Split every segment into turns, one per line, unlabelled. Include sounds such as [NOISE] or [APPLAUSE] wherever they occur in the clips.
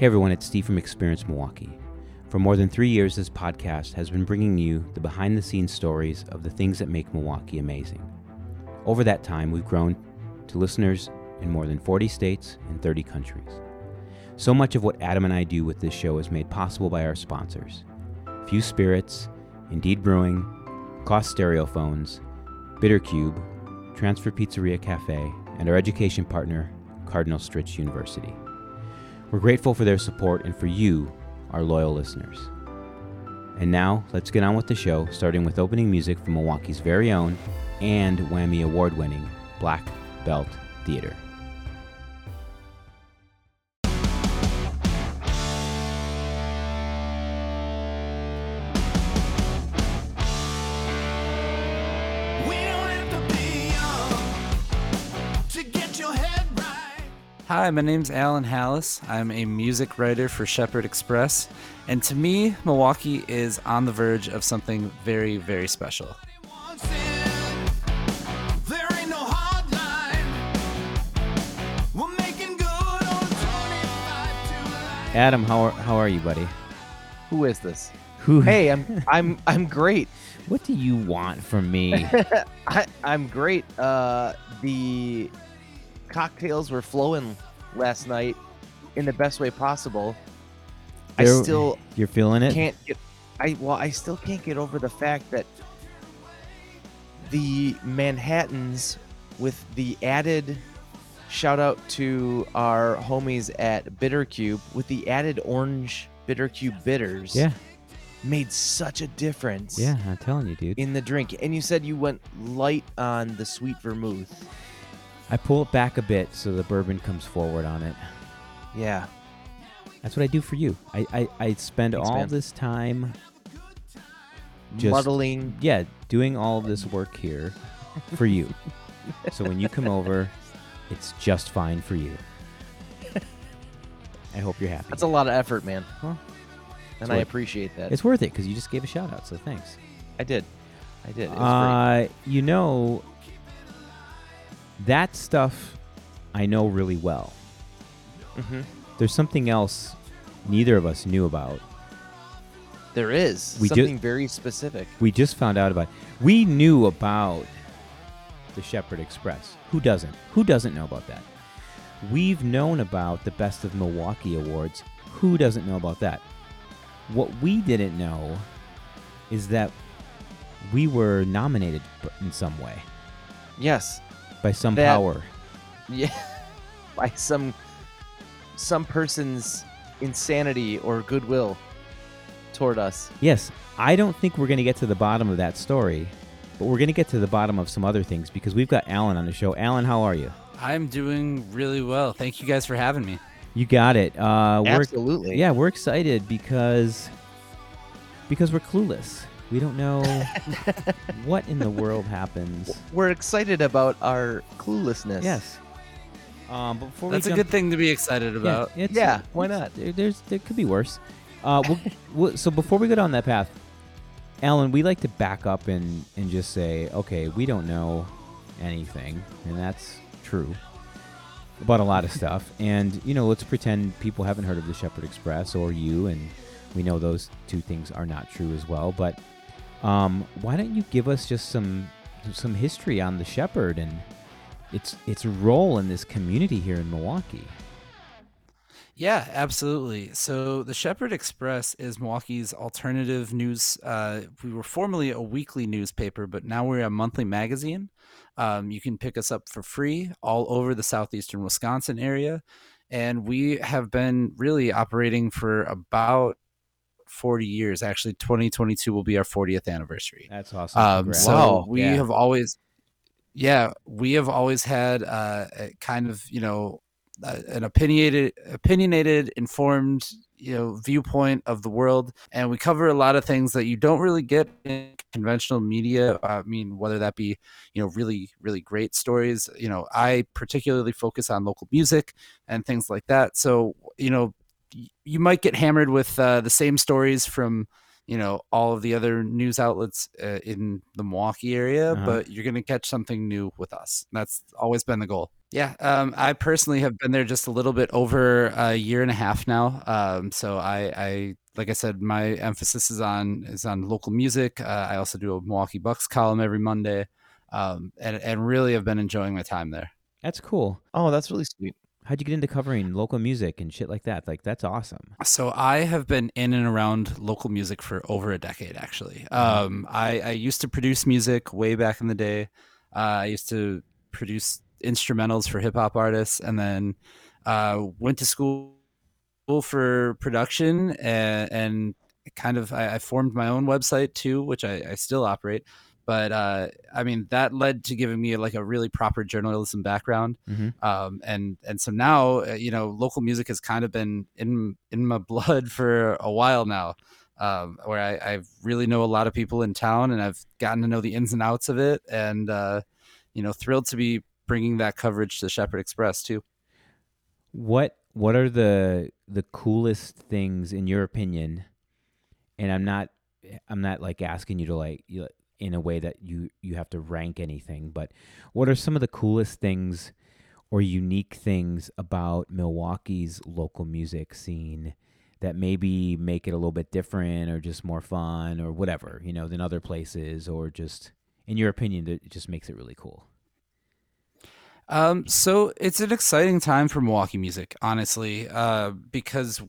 Hey everyone, it's Steve from Experience Milwaukee. For more than three years, this podcast has been bringing you the behind the scenes stories of the things that make Milwaukee amazing. Over that time, we've grown to listeners in more than 40 states and 30 countries. So much of what Adam and I do with this show is made possible by our sponsors Few Spirits, Indeed Brewing, Koss Stereophones, Bittercube, Transfer Pizzeria Cafe, and our education partner, Cardinal Stritch University. We're grateful for their support and for you, our loyal listeners. And now, let's get on with the show, starting with opening music from Milwaukee's very own and WAMI Award winning Black Belt Theater.
Hi, my name's Alan Halas. I'm a music writer for Shepherd Express, and to me, Milwaukee is on the verge of something very, very special.
Wants in. There ain't no hard line. We're making good on 25 to life.
Adam, how are, how are you, buddy?
Who is this?
Who?
Hey, I'm I'm I'm great. [LAUGHS]
what do you want from me? [LAUGHS]
I, I'm great. Uh, the cocktails were flowing last night in the best way possible. I
There-
still
You're feeling it?
can't get. I well, I still can't get over the fact that the Manhattans, with the added shout out to our homies at Bittercube, with the added orange Bittercube bitters,
Yeah,
made such a difference.
yeah, I'm telling you, dude.
in the drink. And you said you went light on the sweet vermouth.
I pull it back a bit so the bourbon comes forward on it.
Yeah.
That's what I do for you. I, I, I spend
Thanks,
all
man.
this time, Just-
Muddling.
yeah, doing all this work here for you. so when you come over, it's just fine for you. I hope you're happy.
That's a lot of effort, man.
Well,
and I appreciate that.
It's worth it because you just gave a shout out, so thanks.
I did. I did. It was
Uh, you know, that stuff I know really well.
great. hmm
There's something else neither of us knew about.
There is
We ju-
something very specific.
We just found out about. We knew about the Shepherd Express. Who doesn't? Who doesn't know about that? We've known about the Best of Milwaukee Awards. Who doesn't know about that? What we didn't know is that we were nominated in some way
Yes.
By some
That-
power.
Yeah. [LAUGHS] By some some person's insanity or goodwill toward us.
Yes, I don't think we're going to get to the bottom of that story, but we're going to get to the bottom of some other things because we've got Alan on the show. Alan, how are you?
I'm doing really well. Thank you guys for having me.
You got it. Uh, we're,
Absolutely.
yeah, we're excited because because we're clueless. We don't know [LAUGHS] what in the world happens.
We're excited about our cluelessness.
Yes. Um, before
That's
we
a
jump,
good thing to be excited
yeah,
about.
it's-
Yeah, why
it's-
not?
There, there's there could be worse. Uh, we'll, [LAUGHS] we'll, so before we go down that path, Alan, we like to back up and and just say, okay, we don't know anything, and that's true about a lot of stuff. [LAUGHS] And you know, let's pretend people haven't heard of the Shepherd Express or you, and we know those two things are not true as well. But um, why don't you give us just some some history on the Shepherd and its its role in this community here in Milwaukee?
Yeah, absolutely. So the Shepherd Express is Milwaukee's alternative news. Uh, we were formerly a weekly newspaper, but now we're a monthly magazine. Um, you can pick us up for free all over the southeastern Wisconsin area. And we have been really operating for about 40 years. Actually, 2022 will be our 40th anniversary.
That's awesome.
Um, so
Wow.
we
Yeah.
have always, yeah, we have always had uh, a kind of you know uh, an opinionated, opinionated, informed you know viewpoint of the world, and we cover a lot of things that you don't really get in conventional media. I mean, whether that be you know really really great stories. You know, I particularly focus on local music and things like that. So you know, y- you might get hammered with uh, the same stories from you know all of the other news outlets uh, in the Milwaukee area,
Uh-huh.
but you're going to catch something new with us. That's always been the goal. Yeah, um, I personally have been there just a little bit over a year and a half now. Um, so I, I, like I said, my emphasis is on is on local music. Uh, I also do a Milwaukee Bucks column every Monday, um, and and really have been enjoying my time there.
That's cool.
Oh, that's really sweet.
How'd you get into covering local music and shit like that? Like that's awesome.
So I have been in and around local music for over a decade, actually. Um, I, I used to produce music way back in the day. Uh, I used to produce instrumentals for hip hop artists, and then uh, went to school for production and, and kind of I, I formed my own website too, which I, I still operate. But uh, I mean that led to giving me like a really proper journalism background,
Mhm.
um, and and so now uh, you know local music has kind of been in in my [LAUGHS] blood for a while now, um, where I, I really know a lot of people in town, and I've gotten to know the ins and outs of it, and uh, you know thrilled to be bringing that coverage to Shepherd Express too.
What what are the the coolest things in your opinion? And I'm not I'm not like asking you to like you, in a way that you you have to rank anything, but what are some of the coolest things or unique things about Milwaukee's local music scene that maybe make it a little bit different or just more fun or whatever, you know, than other places or just in your opinion that just makes it really cool.
Um, so it's an exciting time for Milwaukee music, honestly, uh, because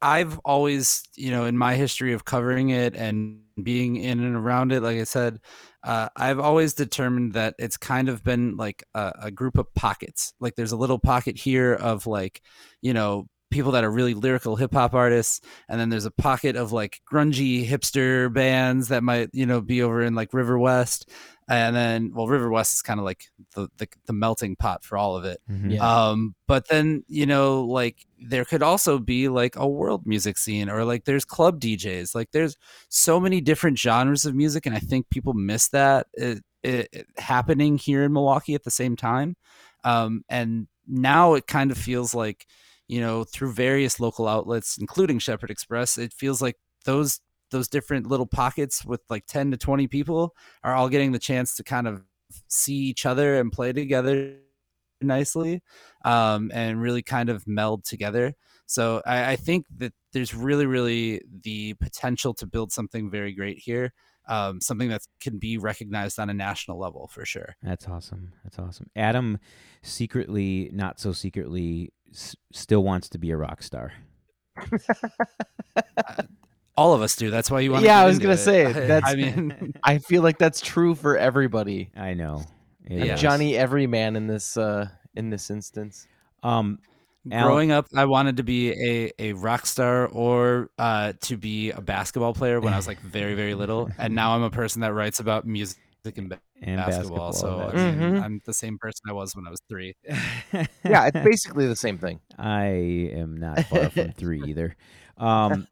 I've always, you know, in my history of covering it and being in and around it, like I said, uh, I've always determined that it's kind of been like a, a group of pockets. Like there's a little pocket here of like, you know, people that are really lyrical hip hop artists, and then there's a pocket of like grungy hipster bands that might, you know, be over in like Riverwest and then well Riverwest is kind of like the, the the melting pot for all of it
Mhm.
Yeah.
um but then you know like there could also be like a world music scene or like there's club djs like there's so many different genres of music and i think people miss that it, it, it happening here in milwaukee at the same time um and now it kind of feels like you know through various local outlets including shepherd express it feels like those those different little pockets with like 10 to 20 people are all getting the chance to kind of see each other and play together nicely um, and really kind of meld together. So I, I think that there's really, really the potential to build something very great here, um, something that can be recognized on a national level for sure.
That's awesome. That's awesome. Adam secretly, not so secretly, s- still wants to be a rock star. [LAUGHS]
All of us do. That's why you want.
Yeah,
to
I was gonna say, [LAUGHS] that's-
I mean, [LAUGHS]
I feel like that's true for everybody.
I know. It
Yeah.
is.
Johnny Everyman in this uh in this instance.
Um, Al-
growing up, I wanted to be a, a rock star or uh, to be a basketball player when I was like very, very little. And now I'm a person that writes about music and ba-
and
basketball.
basketball.
So I
that's-
mean,
Mhm.
I'm the same person I was when I was three. [LAUGHS]
Yeah, it's basically the same thing.
I am not far from [LAUGHS] three either. Um,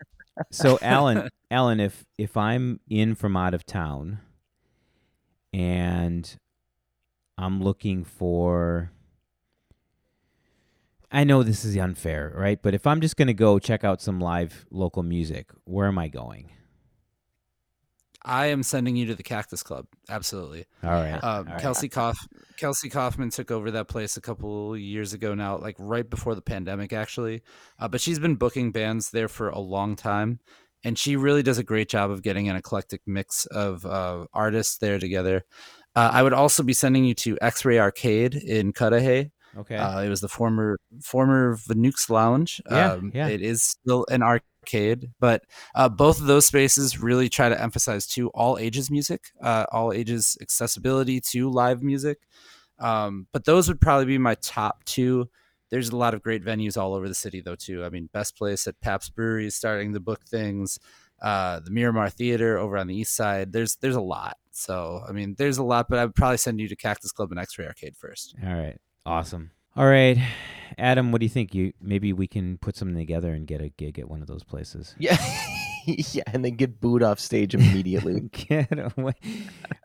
so Alan, Alan, if if I'm in from out of town, and I'm looking for, I know this is unfair, right? But if I'm just gonna go check out some live local music, where am I going?
I am sending you to the Cactus Club. Absolutely.
All right,
Um,
all right.
Kelsey Kauf, Kelsey Kaufman took over that place a couple years ago now, like right before the pandemic, actually. Uh, but she's been booking bands there for a long time, and she really does a great job of getting an eclectic mix of uh, artists there together. Uh, I would also be sending you to X-Ray Arcade in Cudahy.
Okay.
Uh, it was the former former Vnuk's Lounge.
Yeah,
um,
yeah.
It is still an arcade, but uh, both of those spaces really try to emphasize to all ages music, uh, all ages accessibility to live music. Um, but those would probably be my top two. There's a lot of great venues all over the city, though. Too. I mean, Best Place at Pabst Brewery is starting to book things. Uh, the Miramar Theater over on the east side. There's there's a lot. So I mean, there's a lot, but I would probably send you to Cactus Club and X-Ray Arcade first.
All right. Awesome. All right, Adam, what do you think? You maybe we can put something together and get a gig at one of those places. [LAUGHS]
Yeah. yeah, and then get booed off stage immediately. [LAUGHS]
Get away.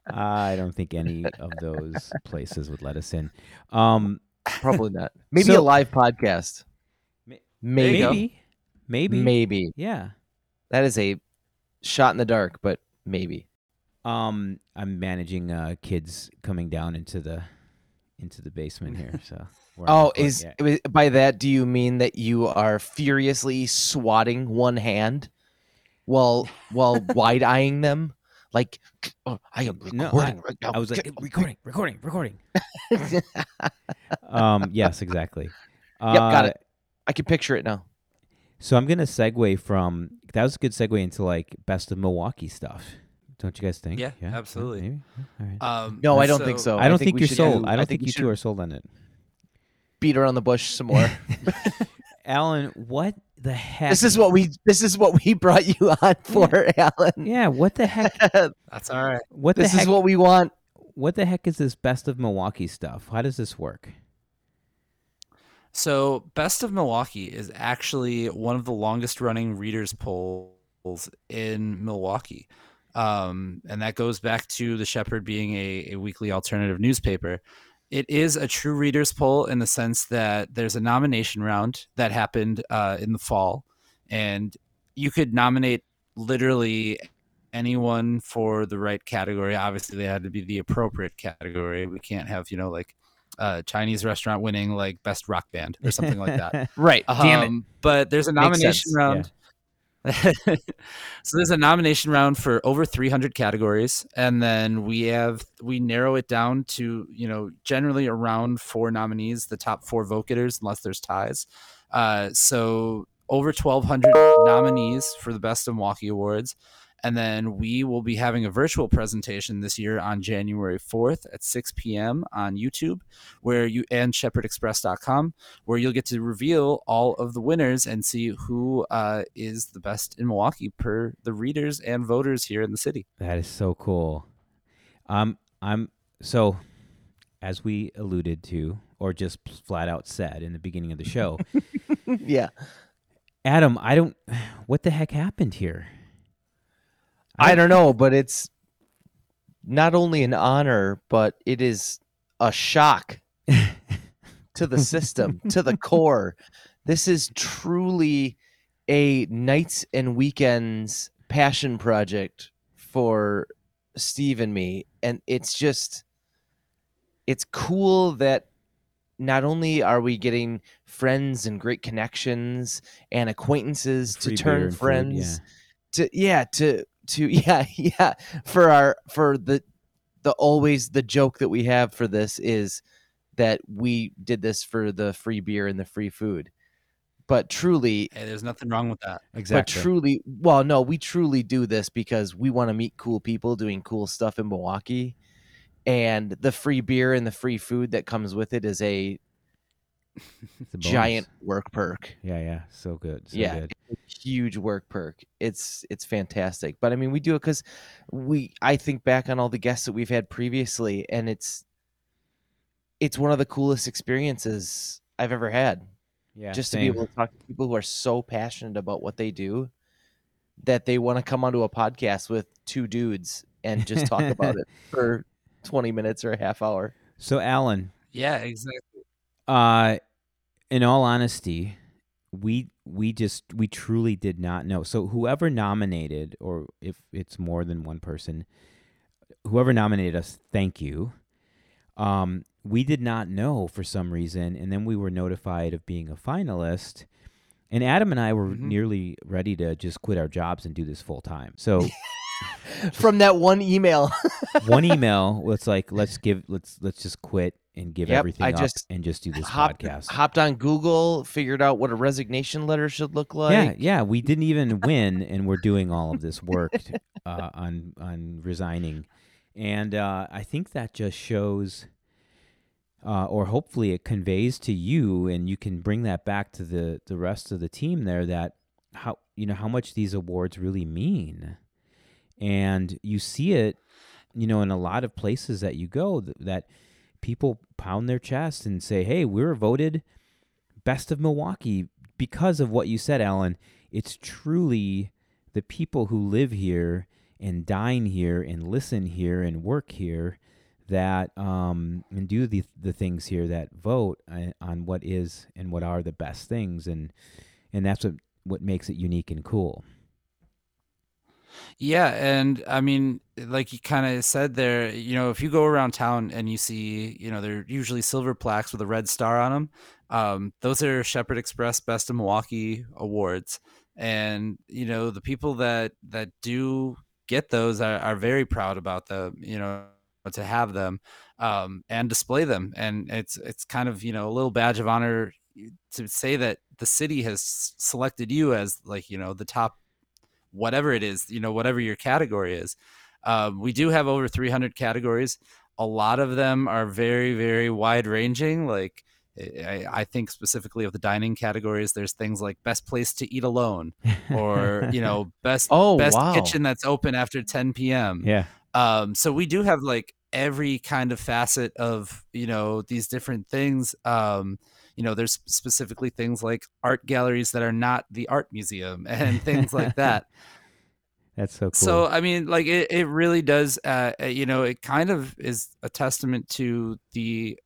I don't think any of those places would let us in. Um,
Probably not. Maybe
So-
a live podcast.
Ma-
Maybe.
maybe, maybe,
Maybe.
yeah.
That is a shot in the dark, but maybe.
Um, I'm managing uh, kids coming down into the into the basement here. So. [LAUGHS]
Oh, is by that do you mean that you are furiously swatting one hand while while [LAUGHS] wide eyeing them? Like oh, I am
No,
recording right now.
I was like recording, recording, recording. [LAUGHS] um, yes, exactly.
Yep, got
Uh,
it. I can picture it now.
So I'm gonna segue from that was a good segue into like best of Milwaukee stuff. Don't you guys think?
Yeah, yeah absolutely.
maybe? All right.
Um,
No, I don't think so.
I don't think,
we
you're sold.
do-
I don't think,
we
you two are sold on it.
beat around the bush some more. [LAUGHS]
Alan, what the heck?
this is what we this is what we brought you on for, Alan.
Yeah, what the heck? [LAUGHS]
That's all right.
What the
this
heck?
is what we want.
what the heck is this best of Milwaukee stuff? How does this work?
So, Best of Milwaukee is actually one of the longest running readers polls in Milwaukee. Um, and that goes back to the Shepherd being a, a weekly alternative newspaper. It is a true readers poll in the sense that there's a nomination round that happened uh, in the fall, and you could nominate literally anyone for the right category. Obviously, they had to be the appropriate category. We can't have, you know, like a Chinese restaurant winning like best rock band or something like that. [LAUGHS]
Right. Damn it.
Um, But there's a nomination round. [LAUGHS] so there's a nomination round for over 300 categories, and then we have we narrow it down to you know generally around four nominees, the top four vocators unless there's ties. Uh, so over 1,200 nominees for the Best of Milwaukee Awards. And then we will be having a virtual presentation this year on January 4th at 6 p.m. on YouTube, where you and shepherdexpress.com, where you'll get to reveal all of the winners and see who uh, is the best in Milwaukee per the readers and voters here in the city.
That is so cool. Um, I'm so, as we alluded to, or just flat out said in the beginning of the show, [LAUGHS]
yeah.
Adam, I don't. What the heck happened here?
I don't know, but it's not only an honor, but it is a shock [LAUGHS] to the system, to the core. This is truly a nights and weekends passion project for Steve and me. And it's just, it's cool that not only are we getting friends and great connections and acquaintances
Free
to turn
and food,
friends to yeah to to [LAUGHS] yeah yeah for our for the the always the joke that we have for this is that we did this for the free beer and the free food but truly
Hey, there's nothing wrong with that. Exactly.
But truly well no we truly do this because we want to meet cool people doing cool stuff in milwaukee and the free beer and the free food that comes with it is a
It's a bonus.
Giant work perk
Yeah, yeah, so good. So
Yeah.
good.
huge work perk. It's it's fantastic. But I mean, we do it because we. I think back on all the guests that we've had previously, and it's it's one of the coolest experiences I've ever had.
Yeah,
just
same.
to be able to talk to people who are so passionate about what they do that they want to come onto a podcast with two dudes and just talk about [LAUGHS] it for twenty minutes or a half hour.
So, Alan,
Yeah, exactly.
Uh, in all honesty, we we just we truly did not know. So, whoever nominated, or if it's more than one person, whoever nominated us, thank you. Um, we did not know for some reason, and then we were notified of being a finalist. And Adam and I were
Mhm.
nearly ready to just quit our jobs and do this full time. So [LAUGHS]
From that one email,
one [LAUGHS] email was like, "Let's give, let's let's just quit and give
Yep,
everything
I
up
just
and just do this
hopped,
podcast."
hopped on Google, figured out what a resignation letter should look like.
yeah, yeah, we didn't even [LAUGHS] win, and we're doing all of this work uh, on on resigning, and uh, I think that just shows, uh, or hopefully it conveys to you, and you can bring that back to the the rest of the team there that how you know how much these awards really mean, and you see it, you know, in a lot of places that you go th- that people pound their chest and say, "Hey, we were voted." best of Milwaukee because of what you said, Alan. It's truly the people who live here and dine here and listen here and work here that um, and do the the things here that vote on, on what is and what are the best things and and that's what what makes it unique and cool.
Yeah, and I mean, like you kind of said there, you know, if you go around town and you see, you know, they're usually silver plaques with a red star on them. Um, those are Shepherd Express Best of Milwaukee awards, and you know, the people that that do get those are, are very proud about them. You know, to have them um, and display them, and it's it's kind of you know a little badge of honor to say that the city has selected you as like you know the top whatever it is, you know, whatever your category is. Um, we do have over 300 categories. A lot of them are very, very wide ranging. Like, I, I think specifically of the dining categories, there's things like best place to eat alone, [LAUGHS] or you know, best
Oh,
best
wow.
kitchen that's open after 10 p.m.
Yeah.
Um, so we do have like every kind of facet of you know these different things. Um, you know, there's specifically things like art galleries that are not the art museum [LAUGHS] and things like that. [LAUGHS]
That's so cool.
So I mean, like it, it really does. Uh, uh, you know, it kind of is a testament to the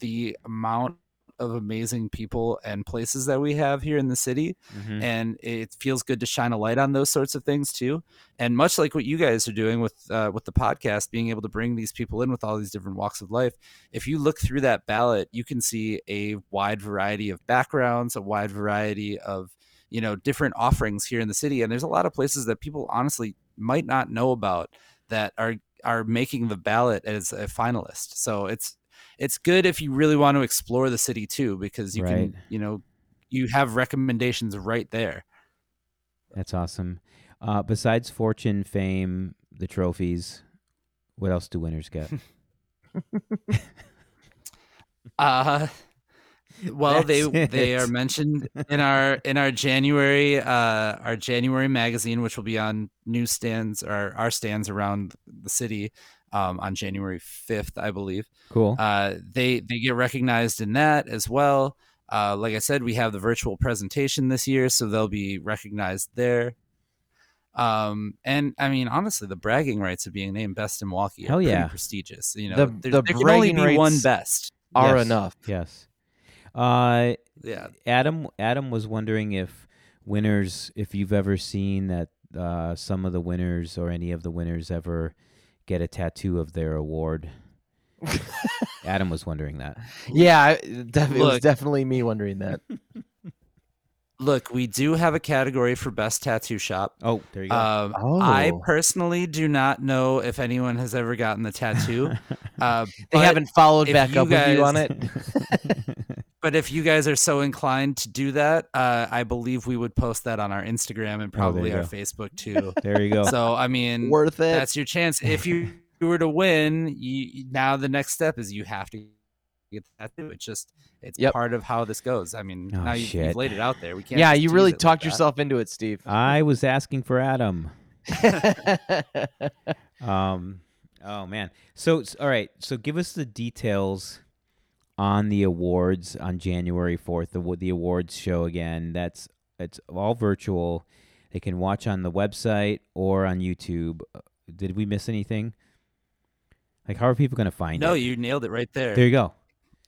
the amount of amazing people and places that we have here in the city,
Mhm.
and it feels good to shine a light on those sorts of things too. And much like what you guys are doing with uh, with the podcast, being able to bring these people in with all these different walks of life. If you look through that ballot, you can see a wide variety of backgrounds, a wide variety of you know different offerings here in the city and there's a lot of places that people honestly might not know about that are are making the ballot as a finalist so it's it's good if you really want to explore the city too because you
Right.
can you know you have recommendations right there
That's awesome. Uh, besides fortune, fame, the trophies, what else do winners get? [LAUGHS]
uh well they
That's
they are mentioned in our in our january uh our january magazine which will be on newsstands or our stands around the city um on january 5th i believe
cool.
uh, they they get recognized in that as well. Uh, like I said, we have the virtual presentation this year, so they'll be recognized there. Um, and I mean, honestly, the bragging rights of being named best in Milwaukee
Hell
are pretty
yeah.
prestigious. You know,
The-
there,
the
there can only
bragging
be one
rights-
best.
Are
Yes.
enough.
yes. Uh,
Yeah,
Adam Adam was wondering if winners, if you've ever seen that uh, some of the winners or any of the winners ever get a tattoo of their award. [LAUGHS] Adam was wondering that.
Yeah, I- def- it was
Look.
definitely me wondering that. [LAUGHS]
look, we do have a category for best tattoo shop.
Oh, there you go.
Um, I
Oh.
personally do not know if anyone has ever gotten the tattoo. [LAUGHS] Uh,
They
but-
haven't followed
if
back
you
up with you on
guys-
it.
But if you guys are so inclined to do that, uh, I believe we would post that on our Instagram and probably
you
our
go.
Facebook [LAUGHS] too.
there you go.
so I mean,
Worth it.
that's your chance. If you, you [LAUGHS] were to win, you now the next step is you have to get that tattoo. It's just it's
Yep.
part of how this goes. I mean,
Oh,
now you've, you've laid it out there. We can't.
yeah, you really
it like
talked yourself into it, Steve.
I was asking for Adam. [LAUGHS] Um, oh man. So s- all right. So give us the details on the awards on January fourth. The the awards show again. That's it's all virtual. They can watch on the website or on YouTube. Uh, Did we miss anything? Like, how are people going to find
No,
it?
No, you nailed it right there.
There you go.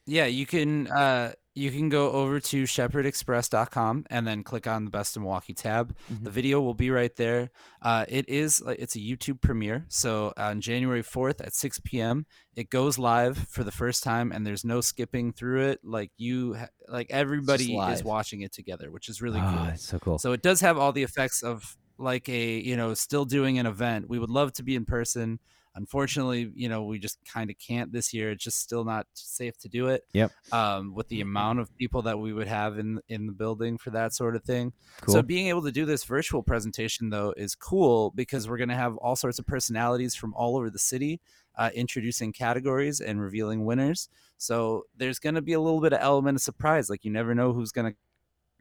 Yeah, you can uh you can go over to shepherdexpress.com and then click on the best of Milwaukee tab.
Mm-hmm.
The video will be right there. Uh, it is it's a YouTube premiere. So on January 4th at 6 p.m. it goes live for the first time and there's no skipping through it. Like you like everybody is watching it together, which is really
oh,
cool.
so cool.
So it does have all the effects of like a, you know, still doing an event. We would love to be in person. Unfortunately, you know, we just kind of can't this year. It's just still not safe to do it.
Yep.
Um, with the amount of people that we would have in in the building for that sort of thing.
cool.
So being able to do this virtual presentation though is cool because we're going to have all sorts of personalities from all over the city uh, introducing categories and revealing winners. So there's going to be a little bit of element of surprise. Like you never know who's going to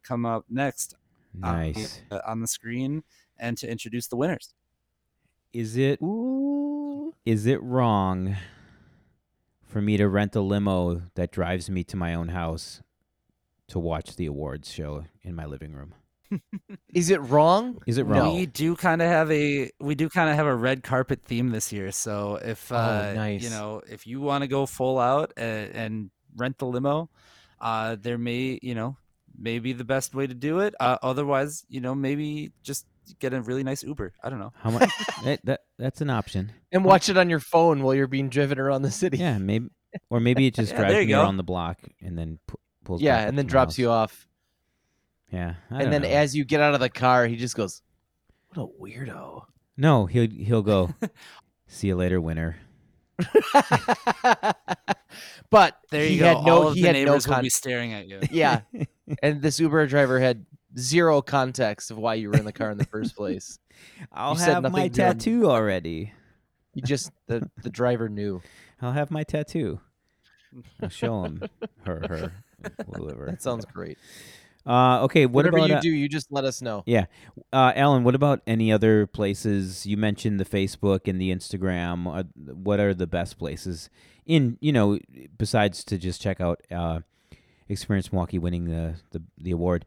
come up next
nice.
uh, on the screen and to introduce the winners.
Is it
Ooh.
Is it wrong for me to rent a limo that drives me to my own house to watch the awards show in my living room? [LAUGHS]
Is it wrong?
Is it
No.
wrong?
We do kind of have a we do kind of have a red carpet theme this year. So if
Oh,
uh,
nice.
you know if you want to go full out and, and rent the limo, uh, there may you know maybe the best way to do it. Uh, otherwise, you know maybe just get a really nice Uber. I don't know.
How much? [LAUGHS] that, that that's an option.
And watch it on your phone while you're being driven around the city.
Yeah, maybe, or maybe it [LAUGHS] just
Yeah,
drives
there you
me
go.
around the block and then pu- pulls.
Yeah,
back up
and then
to my
drops you off.
Yeah, I
And then
know.
as you get out of the car, he just goes, "What a weirdo."
no, he'll he'll go. [LAUGHS] See you later, winner.
but
There
he
you go.
had no
All of
he
the
had no
neighbors will be staring at you.
Yeah. and this Uber driver had zero context of why you were in the car in the first [LAUGHS] place.
I'll
said
have my tattoo already.
He just the the driver knew.
I'll have my tattoo. I'll show [LAUGHS] him, her, her, whatever.
That sounds great.
Uh, okay, what
Whatever
about
you
uh,
do, you just let us know.
Yeah, uh, Alan. What about any other places? You mentioned the Facebook and the Instagram. Uh, what are the best places in you know besides to just check out uh, Experience Milwaukee winning the, the the award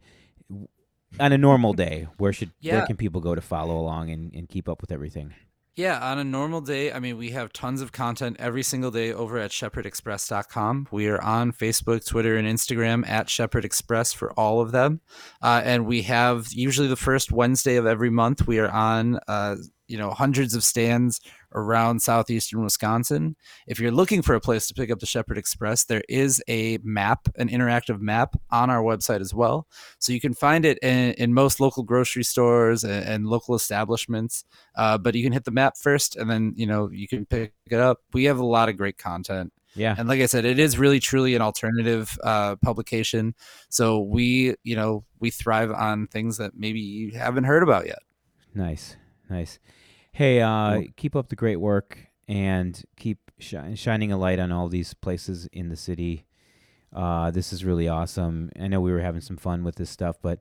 on a normal day? Where should where can people go to follow along and, and keep up with everything?
Yeah, on a normal day, I mean, we have tons of content every single day over at shepherdexpress.com. We are on Facebook, Twitter, and Instagram at Shepherd Express for all of them. Uh, and we have usually the first Wednesday of every month, we are on, uh, you know, hundreds of stands around southeastern Wisconsin. If you're looking for a place to pick up the Shepherd Express, there is a map, an interactive map on our website as well. So you can find it in, in most local grocery stores and, and local establishments. Uh, but you can hit the map first, and then you know you can pick it up. We have a lot of great content,
Yeah,
and like I said, it is really truly an alternative uh, publication. So we, you know, we thrive on things that maybe you haven't heard about yet.
nice, nice. Hey, uh, keep up the great work and keep shi- shining a light on all these places in the city. Uh, this is really awesome. I know we were having some fun with this stuff, but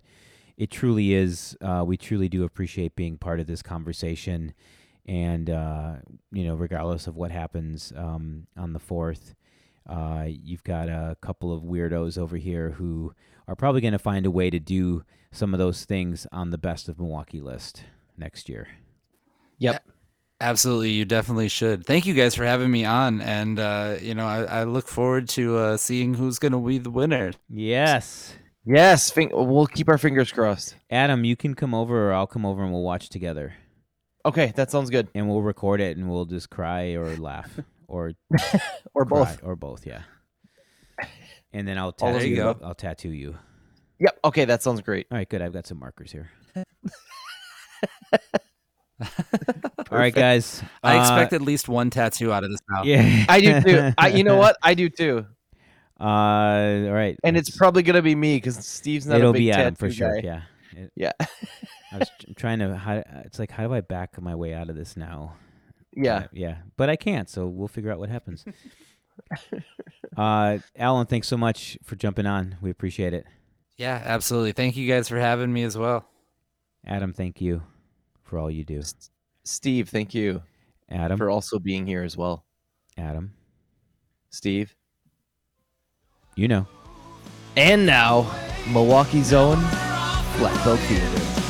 it truly is. Uh, we truly do appreciate being part of this conversation, and uh, you know, regardless of what happens um, on the fourth, uh, you've got a couple of weirdos over here who are probably going to find a way to do some of those things on the best of Milwaukee list next year.
Yep.
Absolutely, you definitely should. Thank you guys for having me on, and uh, you know, I, I look forward to uh, seeing who's going to be the winner.
Yes.
Yes, fin- we'll keep our fingers crossed.
Adam, you can come over or I'll come over and we'll watch together.
Okay, that sounds good.
And we'll record it and we'll just cry or laugh [LAUGHS] or
Or both.
or both, yeah. And then I'll tattoo
of
you.
you.
I'll tattoo you.
Yep. Okay, that sounds great.
All right, good. I've got some markers here. [LAUGHS] [LAUGHS] All right, guys.
I
Uh,
expect at least one tattoo out of this now.
Yeah. [LAUGHS]
I do too. I, you know [LAUGHS] what? I do too.
Uh, all right.
And it's probably gonna be me because Steve's not
it'll
a big
be Adam
tattoo
for sure.
guy.
Yeah. It-
Yeah.
I was trying to. How, it's like, how do I back my way out of this now?
Yeah.
Uh, yeah, but I can't, so we'll figure out what happens. uh, Alan, thanks so much for jumping on. We appreciate it.
Yeah, absolutely. Thank you guys for having me as well.
Adam, thank you for all you do.
Steve, thank you
Adam,
for also being here as well.
Adam,
Steve.
you know.
And now, Milwaukee's own Black Belt Theater.